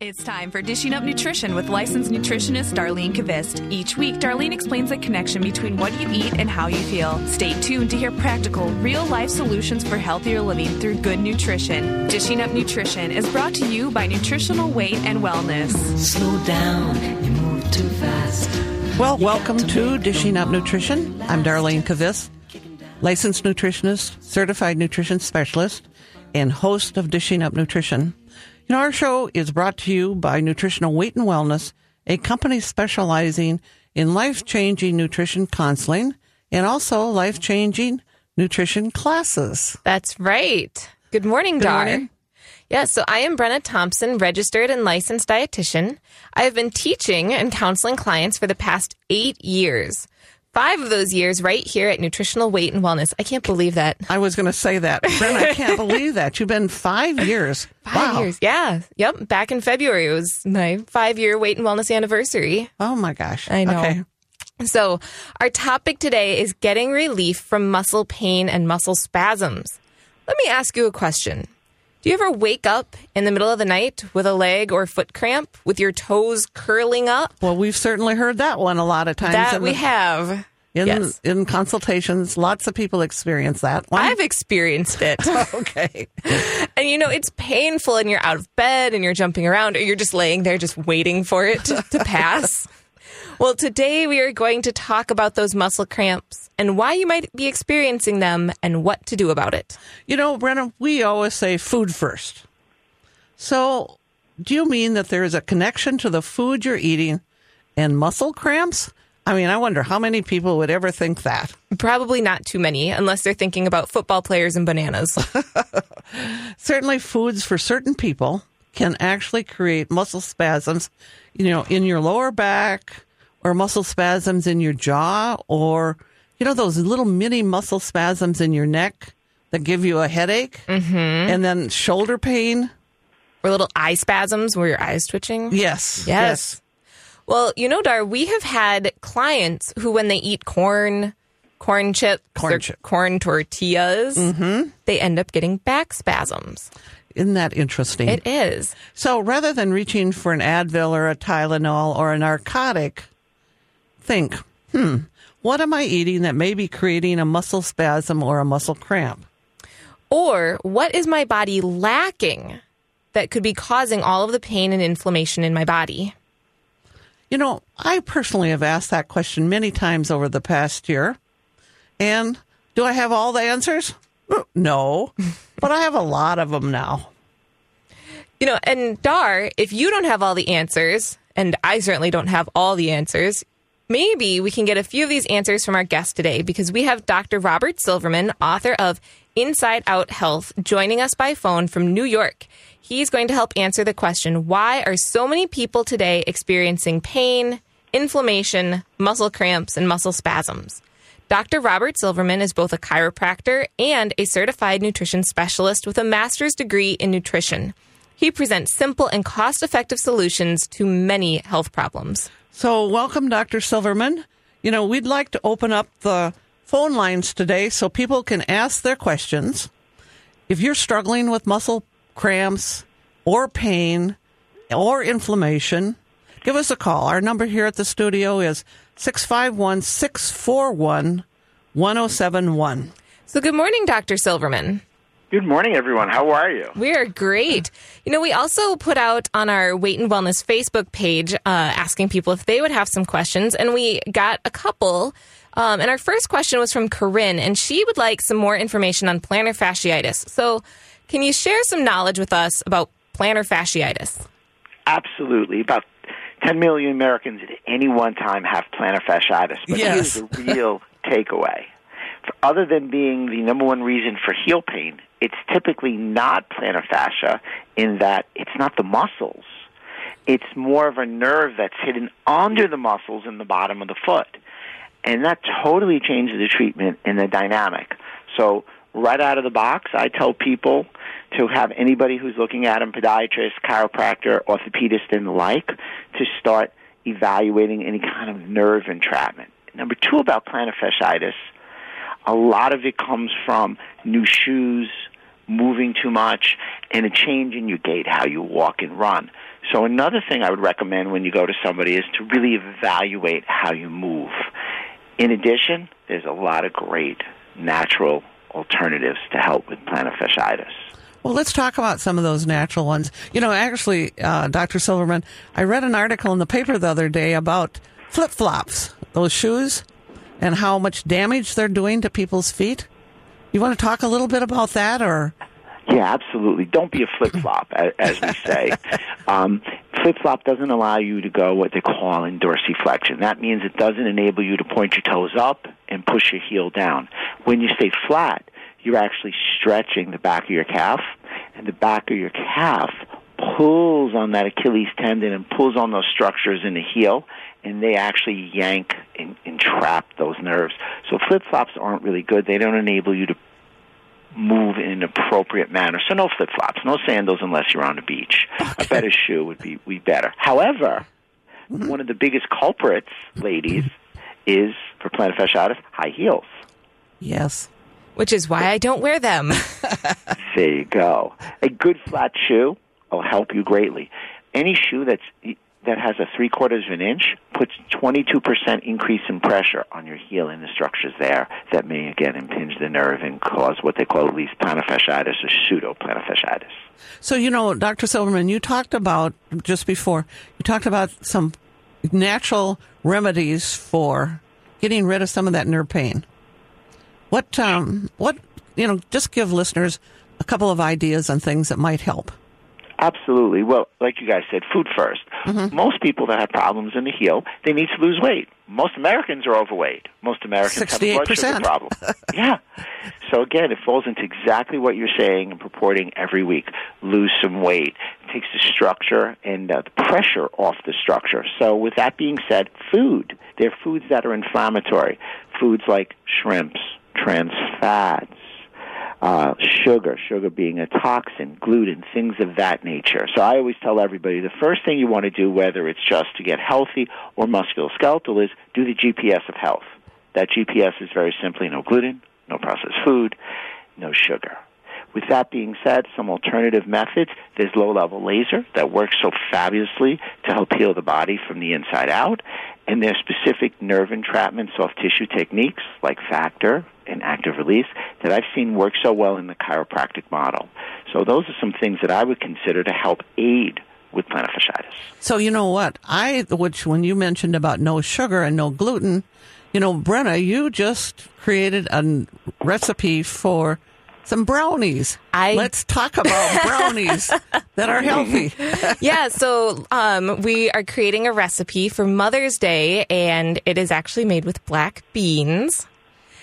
It's time for Dishing Up Nutrition with licensed nutritionist Darlene Kvist. Each week, Darlene explains the connection between what you eat and how you feel. Stay tuned to hear practical, real life solutions for healthier living through good nutrition. Dishing Up Nutrition is brought to you by Nutritional Weight and Wellness. Slow down, you move too fast. Well, welcome to Dishing Up Nutrition. I'm Darlene Kvist, licensed nutritionist, certified nutrition specialist, and host of Dishing Up Nutrition. You know, our show is brought to you by Nutritional Weight and Wellness, a company specializing in life changing nutrition counseling and also life changing nutrition classes. That's right. Good morning, Good Dar. morning. Yeah, so I am Brenna Thompson, registered and licensed dietitian. I have been teaching and counseling clients for the past eight years. Five of those years right here at Nutritional Weight and Wellness. I can't believe that. I was going to say that. Bren, I can't believe that. You've been five years. Five wow. years. Yeah. Yep. Back in February, it was my five year weight and wellness anniversary. Oh my gosh. I know. Okay. So, our topic today is getting relief from muscle pain and muscle spasms. Let me ask you a question. Do you ever wake up in the middle of the night with a leg or foot cramp with your toes curling up? Well, we've certainly heard that one a lot of times. That we the- have. in yes. in consultations. Lots of people experience that. One. I've experienced it. okay. and you know, it's painful and you're out of bed and you're jumping around or you're just laying there just waiting for it to, to pass. Well, today we are going to talk about those muscle cramps and why you might be experiencing them and what to do about it. You know, Brenna, we always say food first. So, do you mean that there is a connection to the food you're eating and muscle cramps? I mean, I wonder how many people would ever think that. Probably not too many unless they're thinking about football players and bananas. Certainly, foods for certain people can actually create muscle spasms, you know, in your lower back or muscle spasms in your jaw or, you know, those little mini muscle spasms in your neck that give you a headache mm-hmm. and then shoulder pain. or little eye spasms where your eyes twitching. Yes. Yes. Well, you know, Dar, we have had clients who, when they eat corn, corn chips, Corn or chip. corn tortillas, they end up getting back spasms. Isn't that interesting? It is. so rather than reaching for an Advil or a Tylenol or a narcotic, think, hmm, what am I eating that may be creating a muscle spasm or a muscle cramp? Or what is my body lacking that could be causing all of the pain and inflammation in my body? You know, I personally have asked that question many times over the past year. And do I have all the answers? No, but I have a lot of them now. You know, and Dar, if you don't have all the answers, and I certainly don't have all the answers, maybe we can get a few of these answers from our guest today because we have Dr. Robert Silverman, author of Inside Out Health, joining us by phone from New York. He's going to help answer the question why are so many people today experiencing pain, inflammation, muscle cramps, and muscle spasms? Dr. Robert Silverman is both a chiropractor and a certified nutrition specialist with a master's degree in nutrition. He presents simple and cost effective solutions to many health problems. So, welcome, Dr. Silverman. You know, we'd like to open up the phone lines today so people can ask their questions. If you're struggling with muscle cramps or pain or inflammation, give us a call. Our number here at the studio is 651 641 1071. So, good morning, Dr. Silverman. Good morning, everyone. How are you? We are great. You know, we also put out on our Weight and Wellness Facebook page uh, asking people if they would have some questions, and we got a couple. Um, and our first question was from Corinne, and she would like some more information on plantar fasciitis. So, can you share some knowledge with us about plantar fasciitis? Absolutely. About 10 million Americans at any one time have plantar fasciitis. But Yes. here's the real takeaway. For, other than being the number one reason for heel pain, it's typically not plantar fascia in that it's not the muscles. It's more of a nerve that's hidden under the muscles in the bottom of the foot. And that totally changes the treatment and the dynamic. So, right out of the box, I tell people to have anybody who's looking at them, podiatrist, chiropractor, orthopedist, and the like, to start evaluating any kind of nerve entrapment. Number two about plantar fasciitis, a lot of it comes from new shoes, moving too much, and a change in your gait, how you walk and run. So another thing I would recommend when you go to somebody is to really evaluate how you move. In addition, there's a lot of great natural alternatives to help with plantar fasciitis. Well, let's talk about some of those natural ones. You know, actually, uh, Dr. Silverman, I read an article in the paper the other day about flip flops, those shoes, and how much damage they're doing to people's feet. You want to talk a little bit about that, or? Yeah, absolutely. Don't be a flip flop, as we say. Um, flip flop doesn't allow you to go what they call in dorsiflexion. That means it doesn't enable you to point your toes up and push your heel down. When you stay flat, you're actually stretching the back of your calf, and the back of your calf pulls on that Achilles tendon and pulls on those structures in the heel, and they actually yank and, and trap those nerves. So flip flops aren't really good. They don't enable you to move in an appropriate manner. So no flip flops, no sandals unless you're on the beach. Okay. A better shoe would be, be better. However, mm-hmm. one of the biggest culprits, ladies, is for plantar fasciitis, high heels. Yes. Which is why I don't wear them. there you go. A good flat shoe will help you greatly. Any shoe that's that has a three quarters of an inch puts 22% increase in pressure on your heel and the structures there that may again impinge the nerve and cause what they call at least plantar fasciitis or pseudo plantar fasciitis. So, you know, Dr. Silverman, you talked about just before, you talked about some natural remedies for getting rid of some of that nerve pain. What, um, what, you know, just give listeners a couple of ideas on things that might help. Absolutely. Well, like you guys said, food 1st mm-hmm. Most people that have problems in the heel, they need to lose weight. Most Americans are overweight. Most Americans 68%. have a blood sugar problem. yeah. So again, it falls into exactly what you're saying and purporting every week. Lose some weight. It takes the structure and uh, the pressure off the structure. So with that being said, food. There are foods that are inflammatory. Foods like shrimps, trans fats, uh, sugar, sugar being a toxin, gluten, things of that nature. So I always tell everybody the first thing you want to do, whether it's just to get healthy or musculoskeletal, is do the GPS of health. That GPS is very simply no gluten, no processed food, no sugar. With that being said, some alternative methods. There's low level laser that works so fabulously to help heal the body from the inside out. And there's specific nerve entrapment soft tissue techniques like FAKTR and active release that I've seen work so well in the chiropractic model. So those are some things that I would consider to help aid with plantar fasciitis. So you know what? I which when you mentioned about no sugar and no gluten, you know, Brenna, you just created a recipe for some brownies. I let's talk about brownies that are healthy. yeah, so um, we are creating a recipe for Mother's Day, and it is actually made with black beans.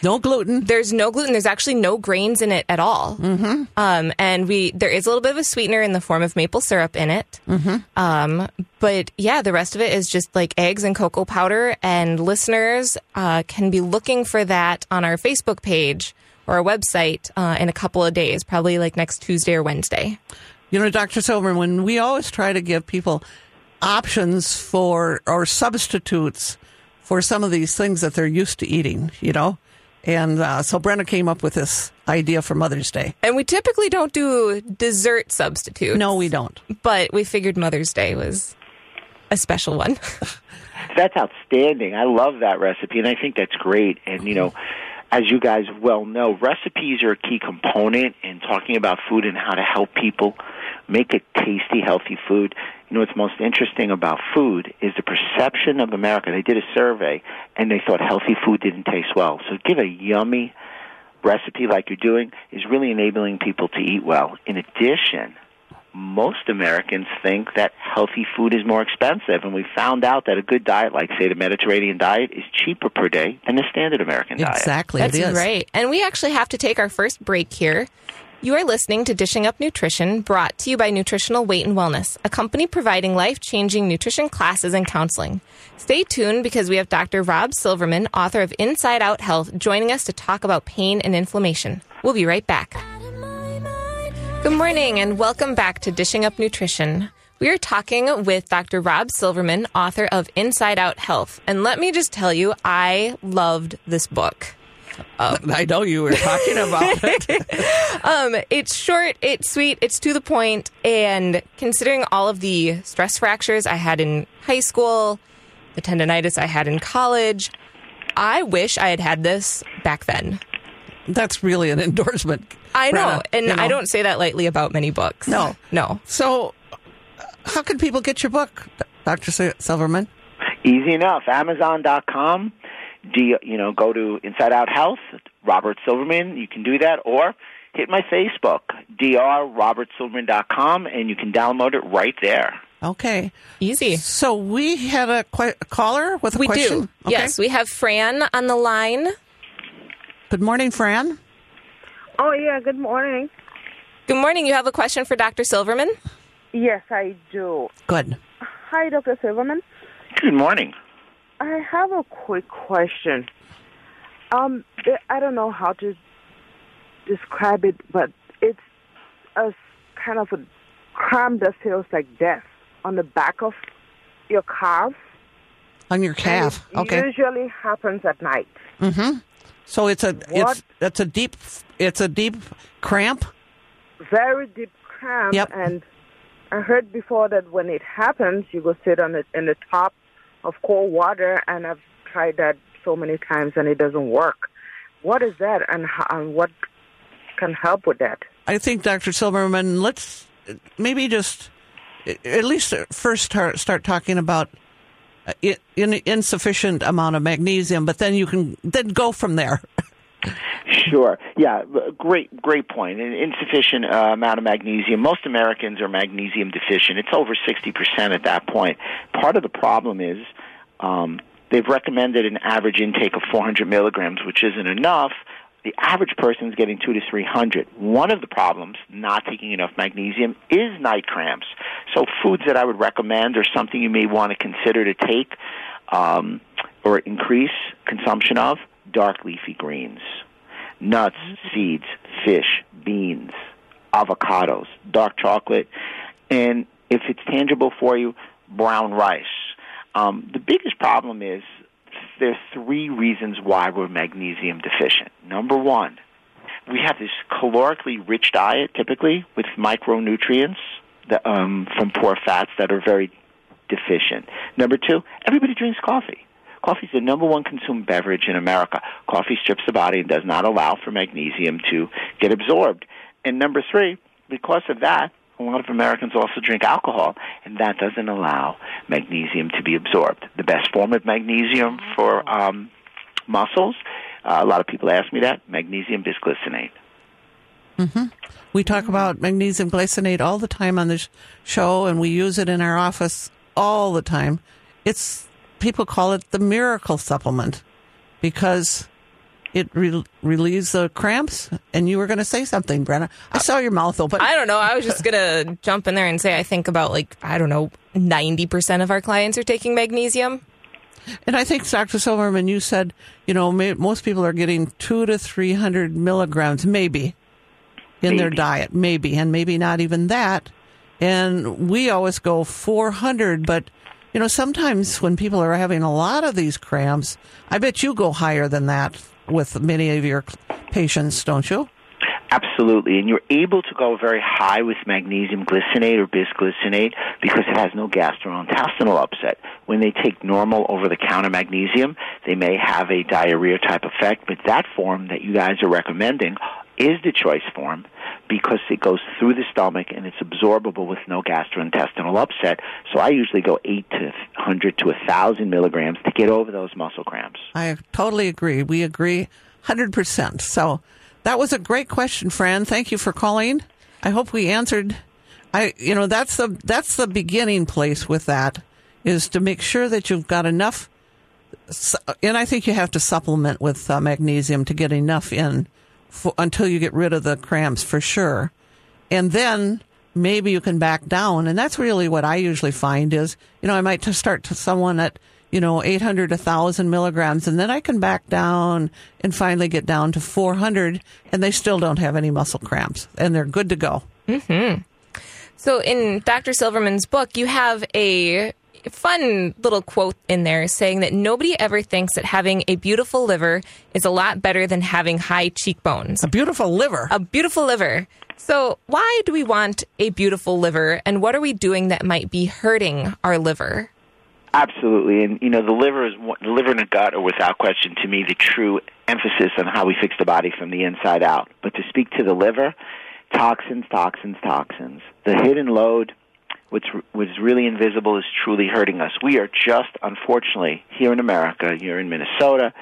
No gluten. There's no gluten. There's actually no grains in it at all. Mm-hmm. Um, and we there is a little bit of a sweetener in the form of maple syrup in it. Mm-hmm. Um, but yeah, the rest of it is just like eggs and cocoa powder. And listeners uh, can be looking for that on our Facebook page or our website uh, in a couple of days, probably like next Tuesday or Wednesday. You know, Dr. Silverman, when we always try to give people options for or substitutes for some of these things that they're used to eating, you know, and uh, so Brenda came up with this idea for Mother's Day. And we typically don't do dessert substitutes. No, we don't. But we figured Mother's Day was a special one. that's outstanding. I love that recipe, and I think that's great. And, you know, as you guys well know, recipes are a key component in talking about food and how to help people make a tasty, healthy food. You know what's most interesting about food is the perception of America. They did a survey and they thought healthy food didn't taste well. So give a yummy recipe like you're doing is really enabling people to eat well. In addition, most Americans think that healthy food is more expensive, and we found out that a good diet, like say the Mediterranean diet, is cheaper per day than the standard American diet. Exactly, that's right. And we actually have to take our first break here. You are listening to Dishing Up Nutrition, brought to you by Nutritional Weight and Wellness, a company providing life changing nutrition classes and counseling. Stay tuned because we have Dr. Rob Silverman, author of Inside Out Health, joining us to talk about pain and inflammation. We'll be right back. Good morning and welcome back to Dishing Up Nutrition. We are talking with Dr. Rob Silverman, author of Inside Out Health. And let me just tell you, I loved this book. I know you were talking about it. Um, it's short, it's sweet, it's to the point, and considering all of the stress fractures I had in high school, the tendonitis I had in college, I wish I had had this back then. That's really an endorsement. I know, Brenna, and you I don't say that lightly about many books. No. no. So, uh, how can people get your book, Dr. Silverman? Easy enough. Amazon.com. Do you know? Go to Inside Out Health. Robert Silverman. You can do that, or hit my Facebook, drrobertsilverman.com, and you can download it right there. Okay. Easy. So we had a, que- a caller with a We question. do. Okay. Yes, we have Fran on the line. Good morning, Fran. Oh, yeah, good morning. Good morning. You have a question for Dr. Silverman? Yes, I do. Good. Hi, Dr. Silverman. Good morning. I have a quick question. Um, I don't know how to describe it, but it's a kind of a cramp that feels like death on the back of your calf. On your calf. It Okay. usually happens at night. So it's a What? it's it's a deep it's a deep cramp. Very deep cramp. Yep. And I heard before that when it happens, you go sit on it in the top of cold water, and I've tried that so many times, and it doesn't work. What is that, and, how, and what can help with that? I think Dr. Silverman, let's maybe just at least first start, start talking about in, in insufficient amount of magnesium, but then you can then go from there. Sure. Yeah. Great. Great point. An insufficient uh, amount of magnesium. Most Americans are magnesium deficient. It's over sixty percent at that point. Part of the problem is um, they've recommended an average intake of 400 milligrams, which isn't enough. The average person is getting two to 300. One of the problems not taking enough magnesium is night cramps. So foods that I would recommend or something you may want to consider to take um, or increase consumption of dark leafy greens nuts, seeds, fish, beans, avocados, dark chocolate, and if it's tangible for you, brown rice. Um, the biggest problem is there's three reasons why we're magnesium deficient. Number one, we have this calorically rich diet typically with micronutrients that, um, from poor fats that are very deficient. Number two, everybody drinks coffee. Coffee is the number one consumed beverage in America. Coffee strips the body and does not allow for magnesium to get absorbed. And number three, because of that, a lot of Americans also drink alcohol, and that doesn't allow magnesium to be absorbed. The best form of magnesium for um, muscles, uh, a lot of people ask me that, magnesium bisglycinate. We talk about magnesium glycinate all the time on this show, and we use it in our office all the time. It's people call it the miracle supplement because it re- relieves the cramps. And you were going to say something, Brenna. I saw your mouth open. I don't know. I was just going to jump in there and say I think about like, I don't know, 90% of our clients are taking magnesium. And I think, Dr. Silverman, you said, you know, may, most people are getting two to 300 milligrams, maybe, in their diet, maybe, and maybe not even that. And we always go 400, but, you know, sometimes when people are having a lot of these cramps, I bet you go higher than that with many of your patients, don't you? Absolutely, and you're able to go very high with magnesium glycinate or bisglycinate because it has no gastrointestinal upset. When they take normal over-the-counter magnesium, they may have a diarrhea type effect, but that form that you guys are recommending is the choice form because it goes through the stomach and it's absorbable with no gastrointestinal upset. So I usually go 8 to 100 to 1,000 milligrams to get over those muscle cramps. I totally agree. We agree 100%. So that was a great question, Fran. Thank you for calling. I hope we answered. I, you know, that's the, that's the beginning place with that is to make sure that you've got enough. And I think you have to supplement with uh, magnesium to get enough in for, until you get rid of the cramps for sure. And then maybe you can back down. And that's really what I usually find is, you know, I might just start to someone at, you know, 800, 1,000 milligrams, and then I can back down and finally get down to 400, and they still don't have any muscle cramps, and they're good to go. Mm-hmm. So in Dr. Silverman's book, you have a fun little quote in there saying that nobody ever thinks that having a beautiful liver is a lot better than having high cheekbones. A beautiful liver. A beautiful liver. So, why do we want a beautiful liver, and what are we doing that might be hurting our liver? Absolutely, and you know the liver is the liver and the gut are without question to me the true emphasis on how we fix the body from the inside out. But to speak to the liver, toxins, toxins, toxins. The hidden load, which was really invisible, is truly hurting us. We are just, unfortunately, here in America, here in Minnesota.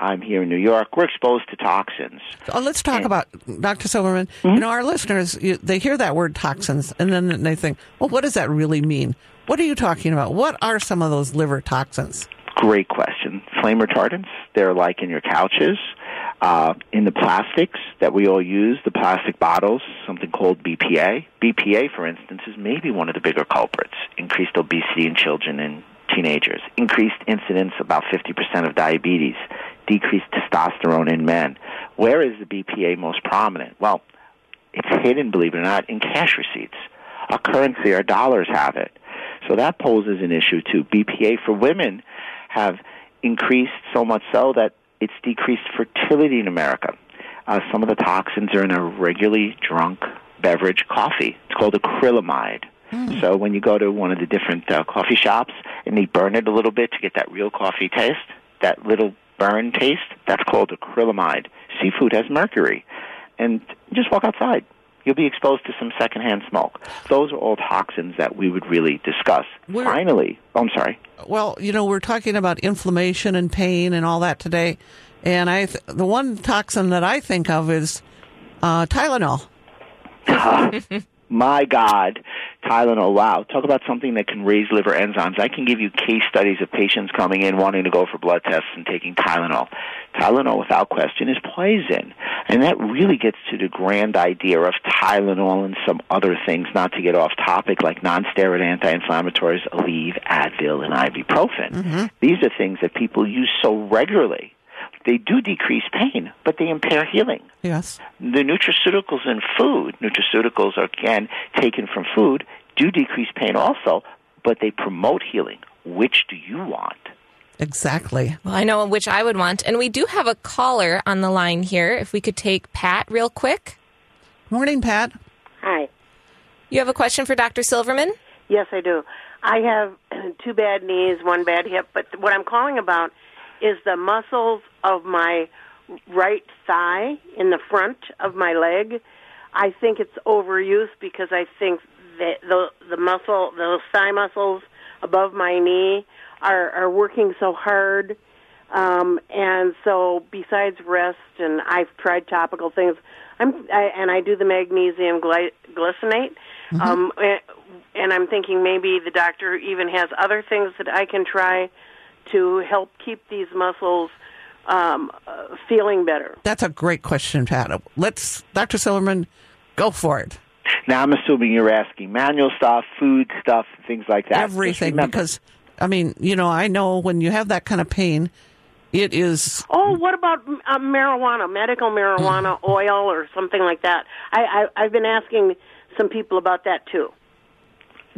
I'm here in New York. We're exposed to toxins. Oh, let's talk about Dr. Silverman. Mm-hmm. You know, our listeners you, they hear that word toxins, and then they think, "Well, what does that really mean?" What are you talking about? What are some of those liver toxins? Great question. Flame retardants. They're like in your couches uh, in the plastics that we all use, the plastic bottles, something called BPA. BPA, for instance, is maybe one of the bigger culprits. Increased obesity in children and teenagers, increased incidence, about 50% of diabetes, decreased testosterone in men. Where is the BPA most prominent? Well, it's hidden, believe it or not, in cash receipts. Our currency, our dollars have it. So that poses an issue too. BPA for women have increased so much so that it's decreased fertility in America. Uh, some of the toxins are in a regularly drunk beverage coffee. It's called acrylamide. Mm. So when you go to one of the different uh, coffee shops and they burn it a little bit to get that real coffee taste, that little burn taste, that's called acrylamide. Seafood has mercury. And just walk outside you'll be exposed to some secondhand smoke. Those are all toxins that we would really discuss. We're, Finally, oh, I'm sorry. Well, you know, we're talking about inflammation and pain and all that today, and I th- the one toxin that I think of is uh, Tylenol. my God, Tylenol, wow. Talk about something that can raise liver enzymes. I can give you case studies of patients coming in wanting to go for blood tests and taking Tylenol. Tylenol, without question, is poison. And that really gets to the grand idea of Tylenol and some other things, not to get off topic, like nonsteroid anti-inflammatories, Aleve, Advil, and ibuprofen. Mm-hmm. These are things that people use so regularly they do decrease pain, but they impair healing. Yes. The nutraceuticals in food, nutraceuticals are again taken from food, do decrease pain also, but they promote healing. Which do you want? Exactly. Well, I know which I would want. And we do have a caller on the line here. If we could take Pat real quick. Morning, Pat. Hi. You have a question for Dr. Silverman? Yes, I do. I have two bad knees, one bad hip, but what I'm calling about is the muscles of my right thigh in the front of my leg. I think it's overuse because I think that the the muscle, those thigh muscles above my knee, are are working so hard. Um, and so, besides rest, and I've tried topical things. I'm I, and I do the magnesium gly- glycinate. Mm-hmm. Um, and I'm thinking maybe the doctor even has other things that I can try to help keep these muscles um, uh, feeling better? That's a great question, Pat. Let's, Dr. Silverman, go for it. Now, I'm assuming you're asking manual stuff, food stuff, things like that. Everything, because, I mean, you know, I know when you have that kind of pain, it is. Oh, what about uh, marijuana, medical marijuana oil, or something like that? I, I I've been asking some people about that too.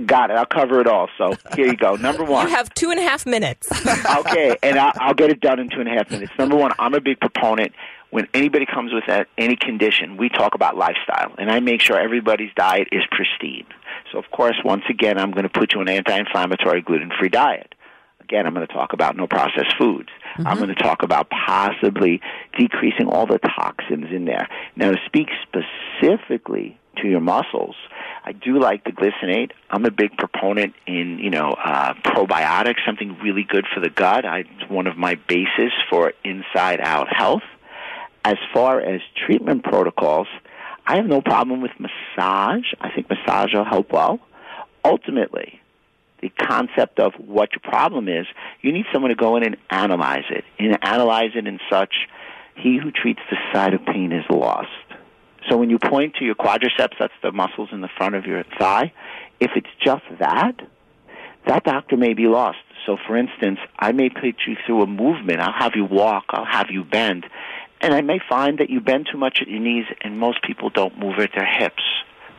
Got it. I'll cover it all. So here you go. Number one. You have two and a half minutes. okay, and I'll, I'll get it done in two and a half minutes. Number one, I'm a big proponent. When anybody comes with a, any condition, we talk about lifestyle, and I make sure everybody's diet is pristine. So, of course, once again, I'm going to put you on an anti-inflammatory, gluten-free diet. Again, I'm going to talk about no processed foods. Mm-hmm. I'm going to talk about possibly decreasing all the toxins in there. Now, to speak specifically to your muscles, I do like the glycinate. I'm a big proponent in, you know, uh, probiotics, something really good for the gut. I, it's one of my bases for inside out health. As far as treatment protocols, I have no problem with massage. I think massage will help well. Ultimately, the concept of what your problem is, you need someone to go in and analyze it. And analyze it in such, he who treats the side of pain is lost. So when you point to your quadriceps, that's the muscles in the front of your thigh, if it's just that, that doctor may be lost. So for instance, I may put you through a movement. I'll have you walk. I'll have you bend. And I may find that you bend too much at your knees and most people don't move at their hips.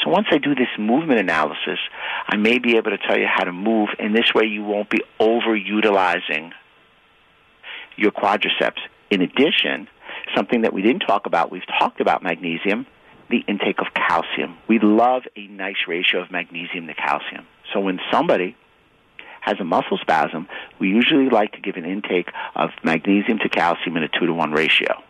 So once I do this movement analysis, I may be able to tell you how to move, and this way you won't be overutilizing your quadriceps. In addition, something that we didn't talk about, we've talked about magnesium, the intake of calcium. We love a nice ratio of magnesium to calcium. So when somebody has a muscle spasm, we usually like to give an intake of magnesium to calcium in a two to one ratio.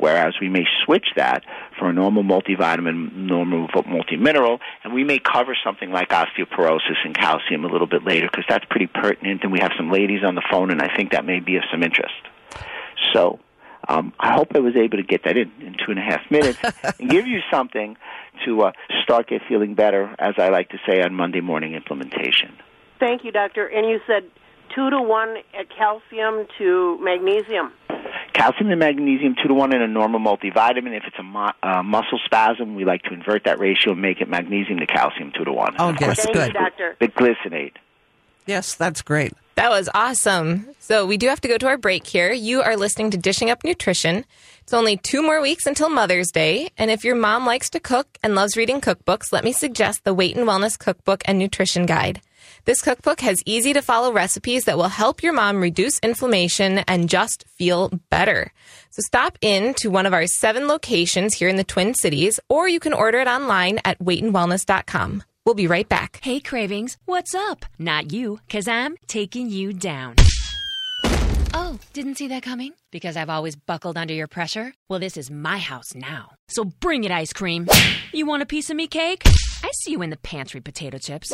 Whereas we may switch that for a normal multivitamin, normal multimineral, and we may cover something like osteoporosis and calcium a little bit later because that's pretty pertinent. And we have some ladies on the phone, and I think that may be of some interest. So um, I hope I was able to get that in in two and a half minutes and give you something to uh, start get feeling better, as I like to say on Monday morning implementation. Thank you, doctor. And you said two to one at calcium to magnesium. Calcium and magnesium two to one in a normal multivitamin. If it's a mu- uh, muscle spasm, we like to invert that ratio and make it magnesium to calcium two to one. Oh, And yes, good. you, doctor. the glycinate. Yes, that's great. That was awesome. So we do have to go to our break here. You are listening to Dishing Up Nutrition. It's only two more weeks until Mother's Day. And if your mom likes to cook and loves reading cookbooks, let me suggest the Weight and Wellness Cookbook and Nutrition Guide. This cookbook has easy to follow recipes that will help your mom reduce inflammation and just feel better. So stop in to one of our seven locations here in the Twin Cities, or you can order it online at weightandwellness.com. We'll be right back. Hey, Cravings, what's up? Not you, because I'm taking you down. Oh, didn't see that coming? Because I've always buckled under your pressure? Well, this is my house now. So bring it, ice cream. You want a piece of me cake? I see you in the pantry, potato chips.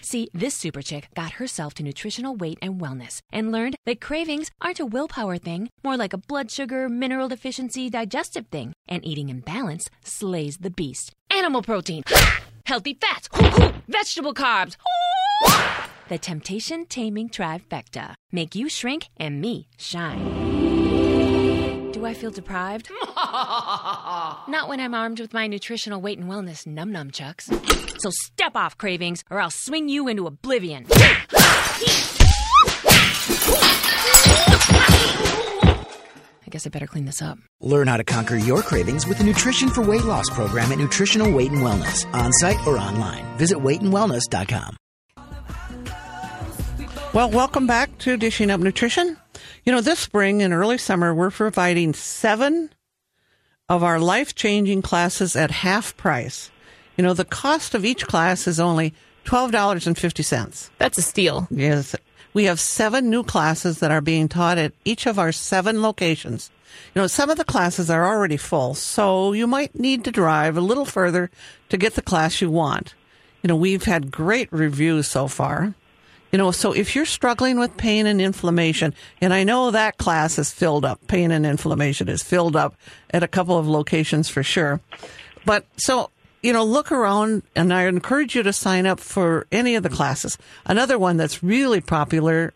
See, this super chick got herself to nutritional weight and wellness and learned that cravings aren't a willpower thing, more like a blood sugar, mineral deficiency, digestive thing. And eating in balance slays the beast. Animal protein, healthy fats, vegetable carbs. The temptation taming trifecta. Make you shrink and me shine. Do I feel deprived? Not when I'm armed with my nutritional weight and wellness num num chucks. So step off cravings or I'll swing you into oblivion. I guess I better clean this up. Learn how to conquer your cravings with the Nutrition for Weight Loss program at Nutritional Weight and Wellness, on site or online. Visit weightandwellness.com. Well, welcome back to Dishing Up Nutrition. You know, this spring and early summer, we're providing seven of our life changing classes at half price. You know, the cost of each class is only $12.50. That's a steal. Yes. We have seven new classes that are being taught at each of our seven locations. You know, some of the classes are already full, so you might need to drive a little further to get the class you want. You know, we've had great reviews so far. You know, so if you're struggling with pain and inflammation, and I know that class is filled up, pain and inflammation is filled up at a couple of locations for sure. But so, you know, look around and I encourage you to sign up for any of the classes. Another one that's really popular,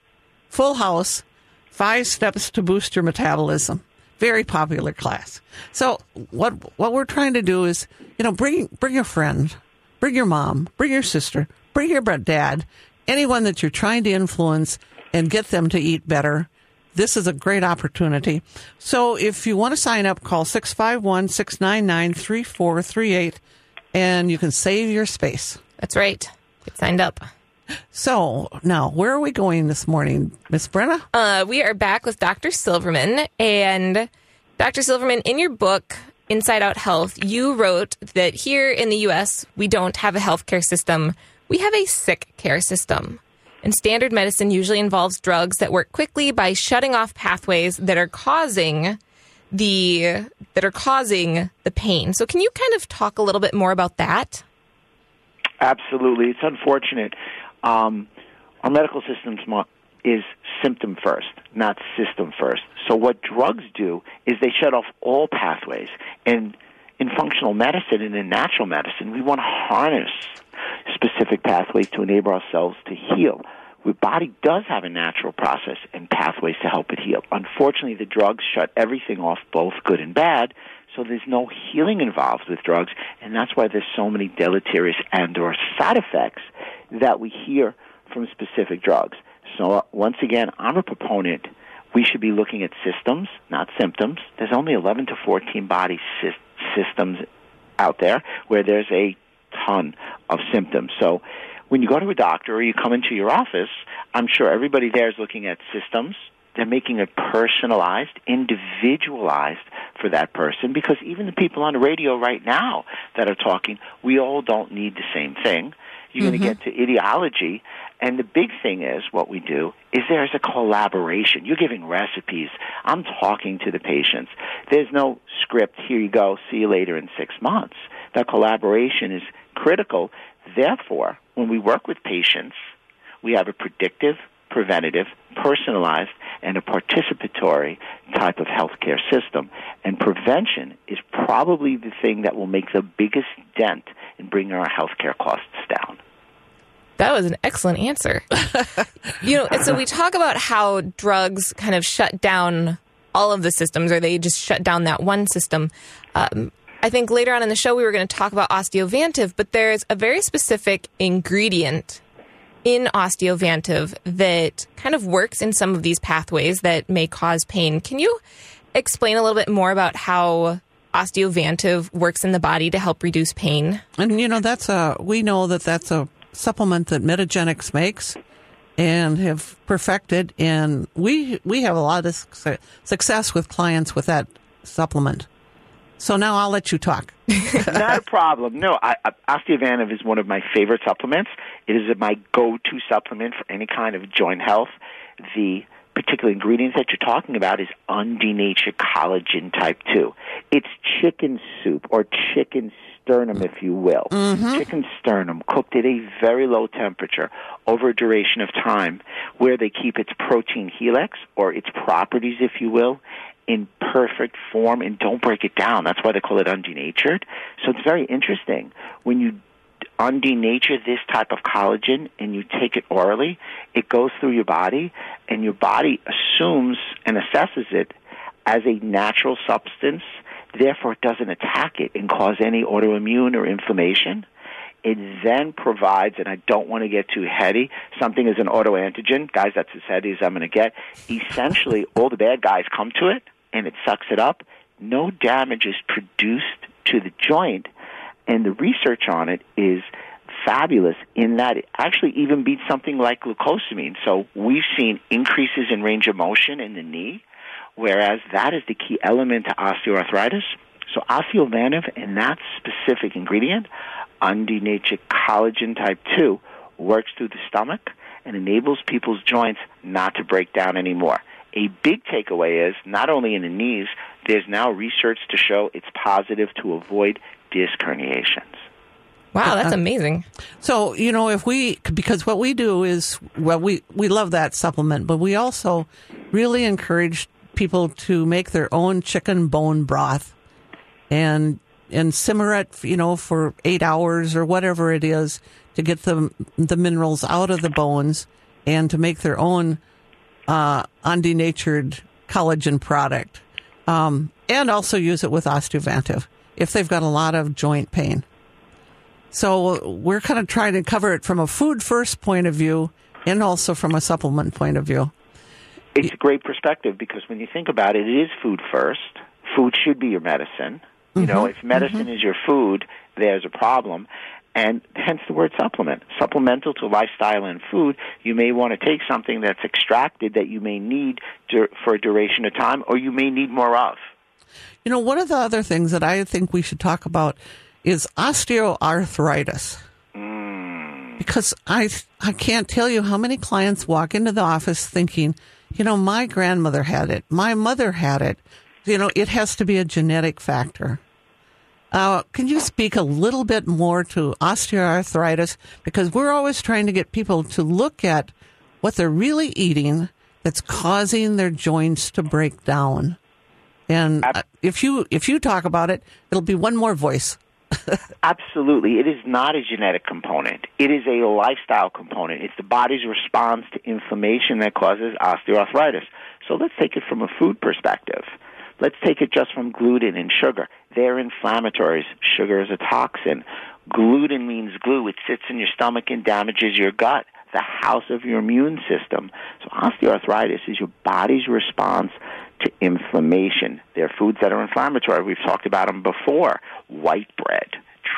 Full House, Five Steps to Boost Your Metabolism. Very popular class. So what, what we're trying to do is, you know, bring, bring a friend, bring your mom, bring your sister, bring your dad, anyone that you're trying to influence and get them to eat better. This is a great opportunity. So if you want to sign up, call 651 699 3438 and you can save your space. That's right. Get signed up. So now, where are we going this morning, Miss Brenna? Uh, we are back with Dr. Silverman. And Dr. Silverman, in your book, Inside Out Health, you wrote that here in the U.S., we don't have a healthcare system. We have a sick care system. And standard medicine usually involves drugs that work quickly by shutting off pathways that are causing the that are causing the pain. So can you kind of talk a little bit more about that? Absolutely, it's unfortunate. Um, our medical system is symptom first, not system first. So what drugs do is they shut off all pathways. And in functional medicine and in natural medicine, we want to harness specific pathways to enable ourselves to heal. The body does have a natural process and pathways to help it heal. Unfortunately, the drugs shut everything off, both good and bad, so there's no healing involved with drugs, and that's why there's so many deleterious and or side effects that we hear from specific drugs. So uh, once again, I'm a proponent. We should be looking at systems, not symptoms. There's only 11 to 14 body sy- systems out there where there's a ton of symptoms. So when you go to a doctor or you come into your office, I'm sure everybody there is looking at systems. They're making it personalized, individualized for that person because even the people on the radio right now that are talking, we all don't need the same thing. You're Mm-hmm. going to get to ideology. And the big thing is what we do is there's a collaboration. You're giving recipes. I'm talking to the patients. There's no script. Here you go. See you later in six months. That collaboration is critical. Therefore, when we work with patients, we have a predictive, preventative, personalized, and a participatory type of healthcare system. And prevention is probably the thing that will make the biggest dent in bringing our healthcare costs down. That was an excellent answer. you know, and so we talk about how drugs kind of shut down all of the systems, or they just shut down that one system. Um, I think later on in the show we were going to talk about OsteoVantiv, but there's a very specific ingredient in OsteoVantiv that kind of works in some of these pathways that may cause pain. Can you explain a little bit more about how OsteoVantiv works in the body to help reduce pain? And you know that's a we know that that's a supplement that Metagenics makes and have perfected, and we we have a lot of suc- success with clients with that supplement. So now I'll let you talk. Not a problem. No, I, I, OsteoVantiv is one of my favorite supplements. It is my go-to supplement for any kind of joint health. The particular ingredients that you're talking about is undenatured collagen type 2. It's chicken soup or chicken sternum, if you will. Mm-hmm. Chicken sternum cooked at a very low temperature over a duration of time where they keep its protein helix or its properties, if you will, in perfect form and don't break it down. That's why they call it undenatured. So it's very interesting. When you undenature this type of collagen and you take it orally, it goes through your body and your body assumes and assesses it as a natural substance. Therefore, it doesn't attack it and cause any autoimmune or inflammation. It then provides, and I don't want to get too heady, something as an autoantigen. Guys, that's as heady as I'm going to get. Essentially, all the bad guys come to it and it sucks it up. No damage is produced to the joint, and the research on it is fabulous in that it actually even beats something like glucosamine. So we've seen increases in range of motion in the knee, whereas that is the key element to osteoarthritis. So OsteoVantiv and that specific ingredient, undenatured collagen type 2, works through the stomach and enables people's joints not to break down anymore. A big takeaway is not only in the knees, there's now research to show it's positive to avoid disc herniations. Wow, that's uh, uh, amazing. So, you know, if we, because what we do is, well, we, we love that supplement, but we also really encourage people to make their own chicken bone broth and, and simmer it, you know, for eight hours or whatever it is to get the, the minerals out of the bones and to make their own, uh, undenatured collagen product. Um, and also use it with OsteoVantiv if they've got a lot of joint pain. So we're kind of trying to cover it from a food first point of view and also from a supplement point of view. It's a great perspective because when you think about it, it is food first. Food should be your medicine. You know, mm-hmm. if medicine mm-hmm. is your food, there's a problem. And hence the word supplement. Supplemental to lifestyle and food, you may want to take something that's extracted that you may need dur- for a duration of time or you may need more of. You know, one of the other things that I think we should talk about is osteoarthritis. Mm. Because I I can't tell you how many clients walk into the office thinking, you know, my grandmother had it, my mother had it. You know, it has to be a genetic factor. Uh, can you speak a little bit more to osteoarthritis? Because we're always trying to get people to look at what they're really eating that's causing their joints to break down. And uh, if you if you talk about it, it'll be one more voice. Absolutely. It is not a genetic component. It is a lifestyle component. It's the body's response to inflammation that causes osteoarthritis. So let's take it from a food perspective. Let's take it just from gluten and sugar. They're inflammatories. Sugar is a toxin. Gluten means glue. It sits in your stomach and damages your gut, the house of your immune system. So osteoarthritis is your body's response to inflammation. There are foods that are inflammatory. We've talked about them before. White bread,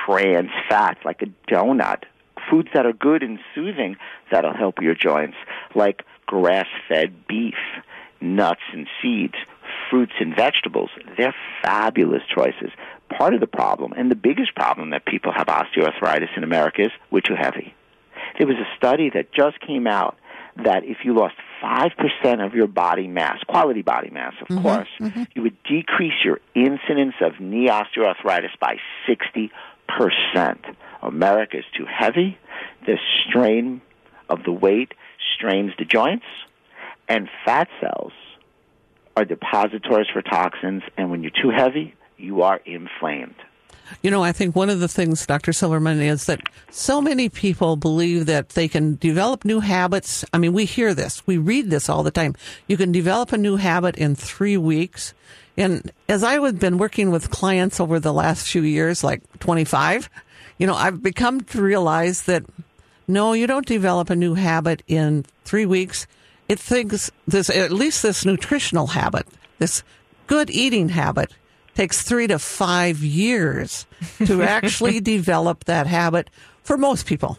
trans fats, like a donut. Foods that are good and soothing that'll help your joints, like grass fed beef, nuts and seeds, fruits and vegetables. They're fabulous choices. Part of the problem, and the biggest problem that people have osteoarthritis in America is we're too heavy. There was a study that just came out that if you lost 5% of your body mass, quality body mass, of Mm-hmm, course, you would decrease your incidence of knee osteoarthritis by 60%. America is too heavy. The strain of the weight strains the joints, and fat cells are depositories for toxins, and when you're too heavy, you are inflamed. You know, I think one of the things, Dr. Silverman, is that so many people believe that they can develop new habits. I mean, we hear this, we read this all the time. You can develop a new habit in three weeks. And as I've been working with clients over the last few years, like 25, you know, I've become to realize that no, you don't develop a new habit in three weeks. It thinks this, at least this nutritional habit, this good eating habit takes three to five years to actually develop that habit for most people.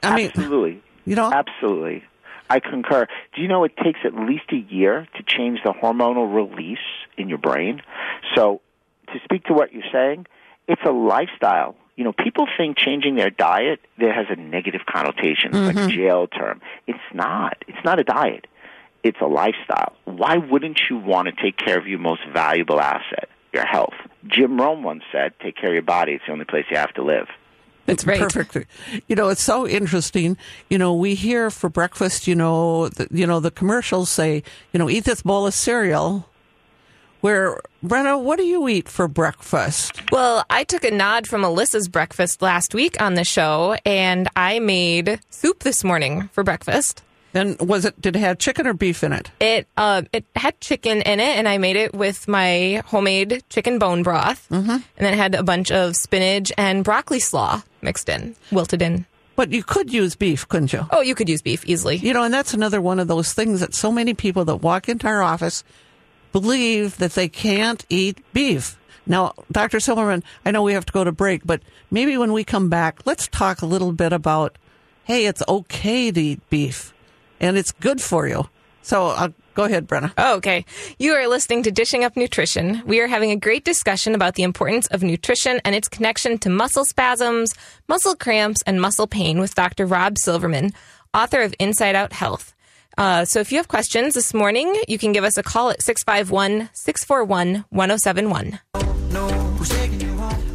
I mean, Absolutely. you know, Absolutely. I concur. Do you know it takes at least a year to change the hormonal release in your brain? So, to speak to what you're saying, it's a lifestyle. You know, people think changing their diet there has a negative connotation, it's like a jail term. It's not. It's not a diet. It's a lifestyle. Why wouldn't you want to take care of your most valuable asset, your health? Jim Rohn once said, "Take care of your body. It's the only place you have to live." It's right. perfect. You know, it's so interesting. You know, we hear for breakfast, you know, the, you know, the commercials say, you know, eat this bowl of cereal. Where, Brenna, what do you eat for breakfast? Well, I took a nod from Alyssa's breakfast last week on the show, and I made soup this morning for breakfast. Then was it? Did it have chicken or beef in it? It uh, it had chicken in it, and I made it with my homemade chicken bone broth, mm-hmm. and then it had a bunch of spinach and broccoli slaw mixed in, wilted in. But you could use beef, couldn't you? Oh, you could use beef easily. You know, and that's another one of those things that so many people that walk into our office believe that they can't eat beef. Now, Dr. Silverman, I know we have to go to break, but maybe when we come back, let's talk a little bit about, hey, it's okay to eat beef and it's good for you. So uh, go ahead, Brenna. Oh, okay. You are listening to Dishing Up Nutrition. We are having a great discussion about the importance of nutrition and its connection to muscle spasms, muscle cramps, and muscle pain with Dr. Rob Silverman, author of Inside Out Health. Uh, so if you have questions this morning, you can give us a call at 651 641 1071.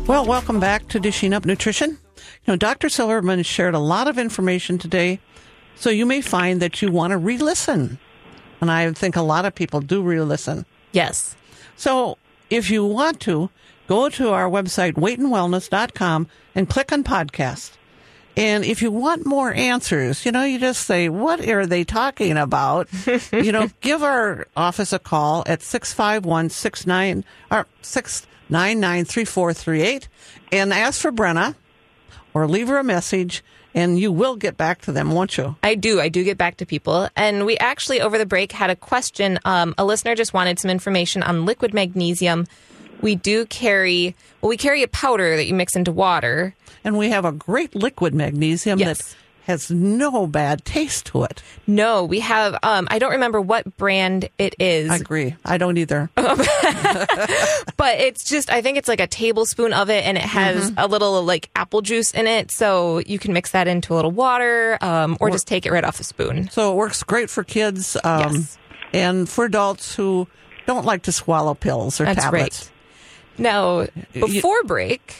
Well, welcome back to Dishing Up Nutrition. You know, Dr. Silverman shared a lot of information today, so you may find that you want to re listen. And I think a lot of people do re listen. Yes. So if you want to, go to our website, weightandwellness.com, and click on podcast. And if you want more answers, you know, you just say, what are they talking about? you know, give our office a call at 651 69 or 699 3438 and ask for Brenna or leave her a message and you will get back to them, won't you? I do. I do get back to people. And we actually, over the break, had a question. Um, a listener just wanted some information on liquid magnesium. We do carry, well, we carry a powder that you mix into water. And we have a great liquid magnesium Yes. that has no bad taste to it. No, we have, um, I don't remember what brand it is, I agree. I don't either. but it's just, I think it's like a tablespoon of it and it has Mm-hmm. a little like apple juice in it. So you can mix that into a little water um, or, just take it right off a spoon. So it works great for kids um, Yes. and for adults who don't like to swallow pills or That's tablets. right. Now, before break,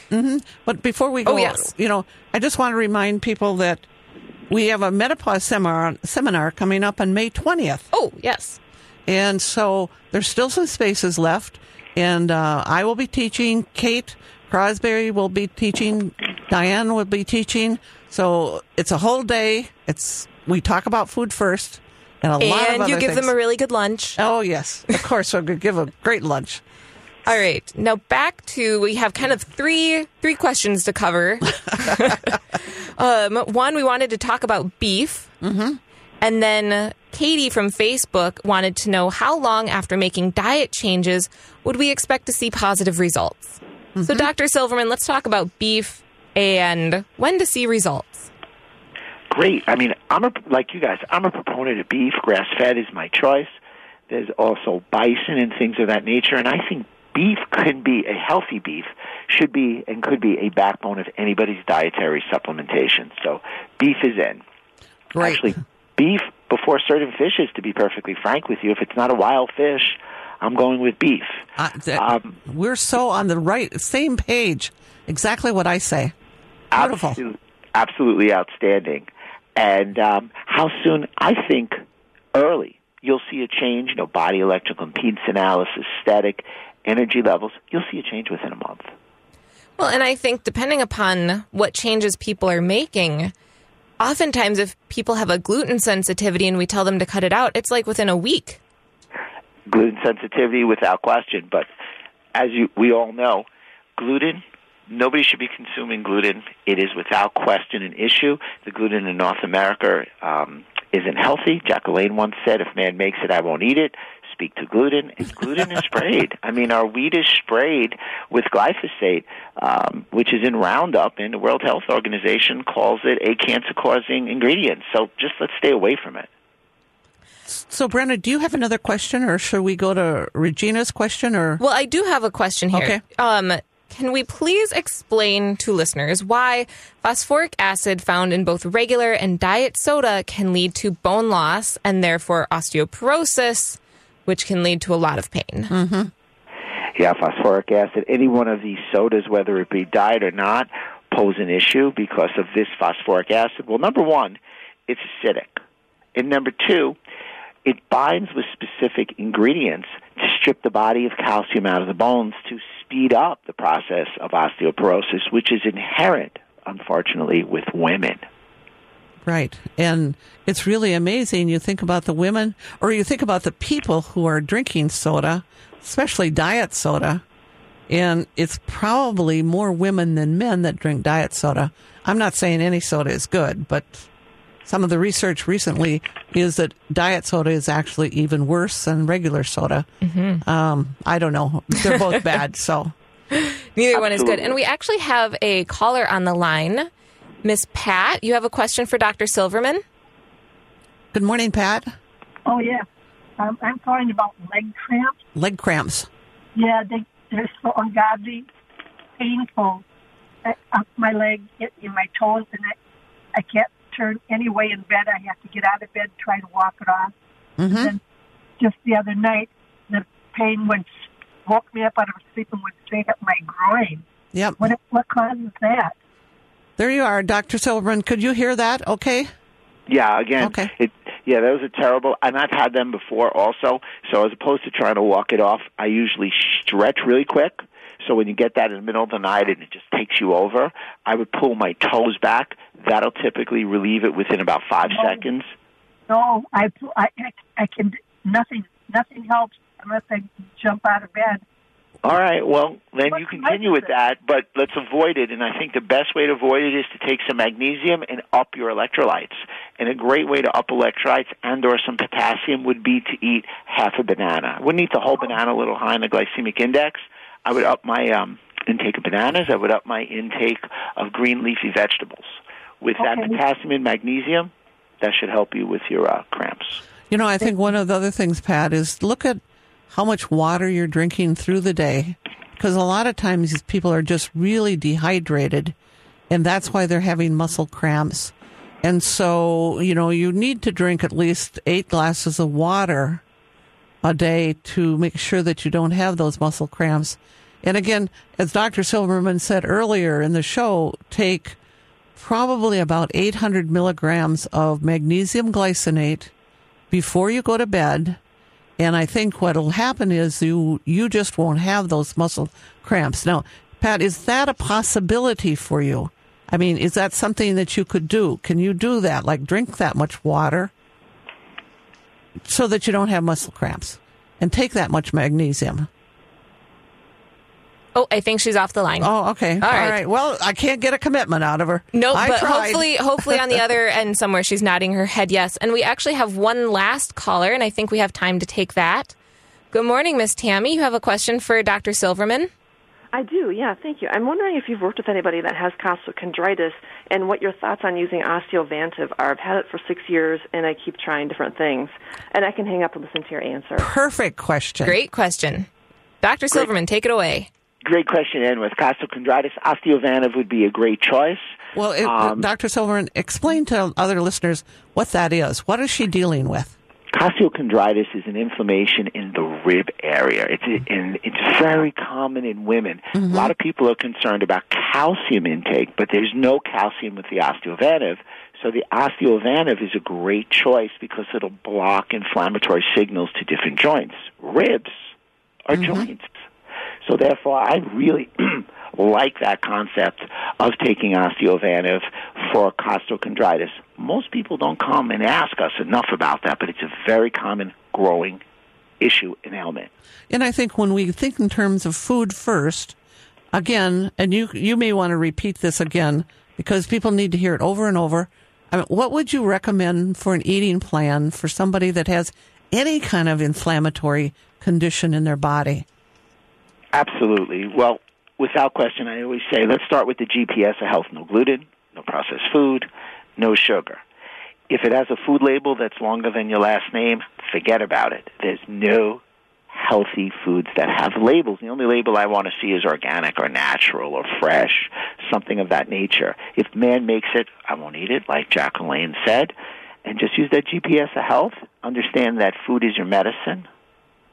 But before we go, Oh, yes. you know, I just want to remind people that we have a menopause seminar, seminar coming up on May 20th. oh, yes. And so there's still some spaces left. And uh, I will be teaching. Kate Crosby will be teaching. Diane will be teaching. So it's a whole day. It's we talk about food first, and a lot of And you give things. them a really good lunch. Oh yes, of course. We're going to give a great lunch. All right. Now back to we have kind of three three questions to cover. um, one, we wanted to talk about beef, mm-hmm. and then Katie from Facebook wanted to know how long after making diet changes would we expect to see positive results. So, Dr. Silverman, let's talk about beef and when to see results. Great. I mean, I'm a like you guys. I'm a proponent of beef. Grass fed is my choice. There's also bison and things of that nature, and I think beef could be a healthy beef should be and could be a backbone of anybody's dietary supplementation. So beef is in. Great. Actually, beef before certain fishes. To be perfectly frank with you, if it's not a wild fish, I'm going with beef. Uh, that- Um, we're so on the right, same page. Exactly what I say. Beautiful. Absolute- absolutely outstanding. And um, how soon? I think early. You'll see a change. You know, bioelectrical impedance analysis, static, energy levels. You'll see a change within a month. Well, and I think depending upon what changes people are making, oftentimes if people have a gluten sensitivity and we tell them to cut it out, it's like within a week. gluten sensitivity without question. But as you, we all know, gluten, nobody should be consuming gluten. It is without question an issue. The gluten in North America um, isn't healthy. Jack LaLanne once said, if man makes it, I won't eat it. Speak to gluten. And gluten is sprayed. I mean, our wheat is sprayed with glyphosate, um, which is in Roundup, and the World Health Organization calls it a cancer-causing ingredient. So just let's stay away from it. So, Brenna, do you have another question, or should we go to Regina's question? Or Well, I do have a question here. Okay. Um, can we please explain to listeners why phosphoric acid found in both regular and diet soda can lead to bone loss and therefore osteoporosis, which can lead to a lot of pain? Mm-hmm. Yeah, phosphoric acid. Any one of these sodas, whether it be diet or not, pose an issue because of this phosphoric acid. Well, number one, it's acidic. And number two, it binds with specific ingredients to strip the body of calcium out of the bones to speed up the process of osteoporosis, which is inherent, unfortunately, with women. Right. And it's really amazing. You think about the women, or you think about the people who are drinking soda, especially diet soda, and it's probably more women than men that drink diet soda. I'm not saying any soda is good, but some of the research recently is that diet soda is actually even worse than regular soda. Um, I don't know. They're both bad. So, Neither one is good. And we actually have a caller on the line. Miss Pat, you have a question for Dr. Silverman? good morning, Pat. Oh yeah, um, I'm calling about leg cramps. Leg cramps. Yeah, they they're so ungodly, painful. I, up my leg, in in my toes, and I I can't turn any way in bed. I have to get out of bed, try to walk it off. Mm-hmm. And then just the other night, the pain went woke me up out of sleep and went straight up my groin. Yep. What what causes that? There you are, Dr. Silverman. Could you hear that? Okay. Yeah, again, Okay. it yeah, those are terrible, and I've had them before also. So as opposed to trying to walk it off, I usually stretch really quick. So when you get that in the middle of the night and it just takes you over, I would pull my toes back. That'll typically relieve it within about five Oh. seconds. No, I I I, I can nothing nothing helps unless I jump out of bed. All right, well, then you continue with that, but let's avoid it. And I think the best way to avoid it is to take some magnesium and up your electrolytes. And a great way to up electrolytes and or some potassium would be to eat half a banana. I wouldn't eat the whole banana a little high in the glycemic index. I would up my um, intake of bananas. I would up my intake of green leafy vegetables. With that Okay. potassium and magnesium, that should help you with your uh, cramps. You know, I think one of the other things, Pat, is look at how much water you're drinking through the day. Because a lot of times these people are just really dehydrated, and that's why they're having muscle cramps. And so, you know, you need to drink at least eight glasses of water a day to make sure that you don't have those muscle cramps. And again, as Dr. Silverman said earlier in the show, take probably about 800 milligrams of magnesium glycinate before you go to bed. And I think what'll happen is you you just won't have those muscle cramps. Now, Pat, is that a possibility for you? I mean, is that something that you could do? Can you do that? Like drink that much water so that you don't have muscle cramps and take that much magnesium. Oh, I think she's off the line. Oh, okay. All right. right. Well, I can't get a commitment out of her. No, I but tried. hopefully, hopefully on the other end somewhere, she's nodding her head yes. And we actually have one last caller, and I think we have time to take that. Good morning, Miss Tammy. You have a question for Dr. Silverman? I do, yeah, thank you. I'm wondering if you've worked with anybody that has costochondritis and what your thoughts on using OsteoVantiv are. I've had it for six years and I keep trying different things. And I can hang up and listen to your answer. Perfect question. Great question. Dr. Silverman, take it away. Great question, and with costochondritis, OsteoVantiv would be a great choice. Well, it, Um, Dr. Silverman, explain to other listeners what that is. What is she dealing with? Costochondritis is an inflammation in the rib area. It's in, it's very common in women. A lot of people are concerned about calcium intake, but there's no calcium with the OsteoVantiv. So the OsteoVantiv is a great choice because it'll block inflammatory signals to different joints. Ribs are joints. So therefore, I really like that concept of taking OsteoVantiv for costochondritis. Most people don't come and ask us enough about that, but it's a very common growing issue and ailment. And I think when we think in terms of food first, again, and you you may want to repeat this again because people need to hear it over and over. I mean, what would you recommend for an eating plan for somebody that has any kind of inflammatory condition in their body? Absolutely. Well, without question, I always say let's start with the GPS of health no gluten, no processed food, no sugar. If it has a food label that's longer than your last name, forget about it. There's no healthy foods that have labels. The only label I want to see is organic or natural or fresh, something of that nature. If man makes it, I won't eat it, like Jack LaLanne said. And just use that GPS of health. Understand that food is your medicine,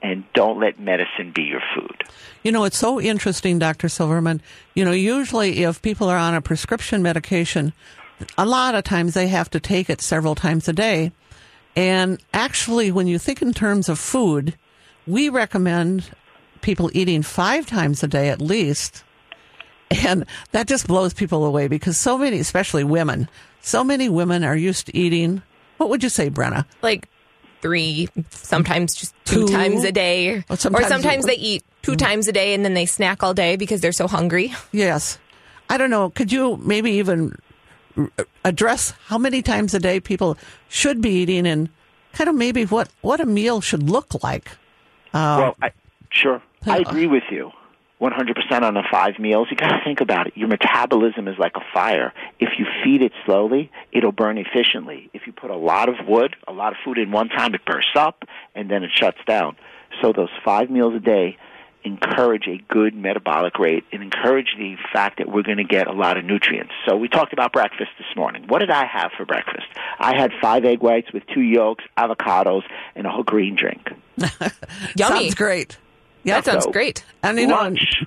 and don't let medicine be your food. You know, it's so interesting, Dr. Silverman. You know, usually if people are on a prescription medication, a lot of times they have to take it several times a day. And actually, when you think in terms of food, we recommend people eating five times a day at least. And that just blows people away because so many, especially women, so many women are used to eating, what would you say, Brenna? Like three, sometimes just two, Two? times a day. Or Or sometimes- sometimes, they eat two times a day and then they snack all day because they're so hungry. Yes. I don't know. Could you maybe even address how many times a day people should be eating and kind of maybe what, what a meal should look like? Uh, well, I, sure. I agree with you 100% on the five meals. You got to think about it. Your metabolism is like a fire. If you feed it slowly, it'll burn efficiently. If you put a lot of wood, a lot of food in one time, it bursts up and then it shuts down. So those five meals a day encourage a good metabolic rate and encourage the fact that we're going to get a lot of nutrients. So we talked about breakfast this morning. What did I have for breakfast? I had five egg whites with two yolks, avocados, and a whole green drink. Yummy. Sounds great. That sounds So, great. And you know, and lunch.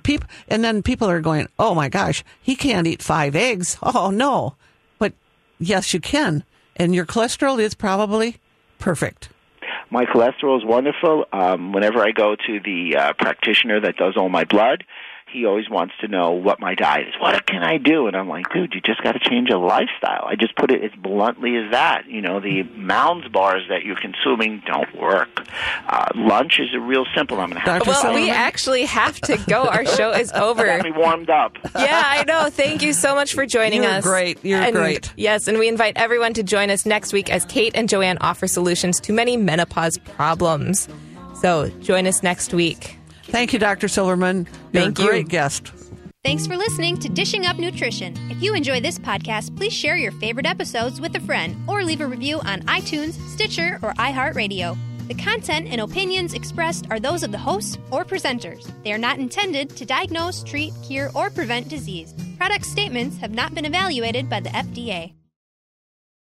and then people are going, "Oh my gosh, he can't eat five eggs." Oh no, but yes, you can, and your cholesterol is probably perfect. My cholesterol is wonderful. Um, whenever I go to the uh, practitioner that does all my blood, he always wants to know what my diet is. What can I do? And I'm like, dude, you just got to change your lifestyle. I just put it as bluntly as that. You know, the Mounds bars that you're consuming don't work. Uh, lunch is a real simple. I'm going to have Dr. Well, we actually have to go. Our show is over. Got me warmed up. yeah, I know. Thank you so much for joining us. You're us. great. You're And- great. Yes, and we invite everyone to join us next week as Kate and Joanne offer solutions to many menopause problems. So join us next week. Thank you, Dr. Silverman. You're Thank a you. great guest. Thanks for listening to Dishing Up Nutrition. If you enjoy this podcast, please share your favorite episodes with a friend or leave a review on iTunes, Stitcher, or iHeartRadio. The content and opinions expressed are those of the hosts or presenters. They are not intended to diagnose, treat, cure, or prevent disease. Product statements have not been evaluated by the FDA.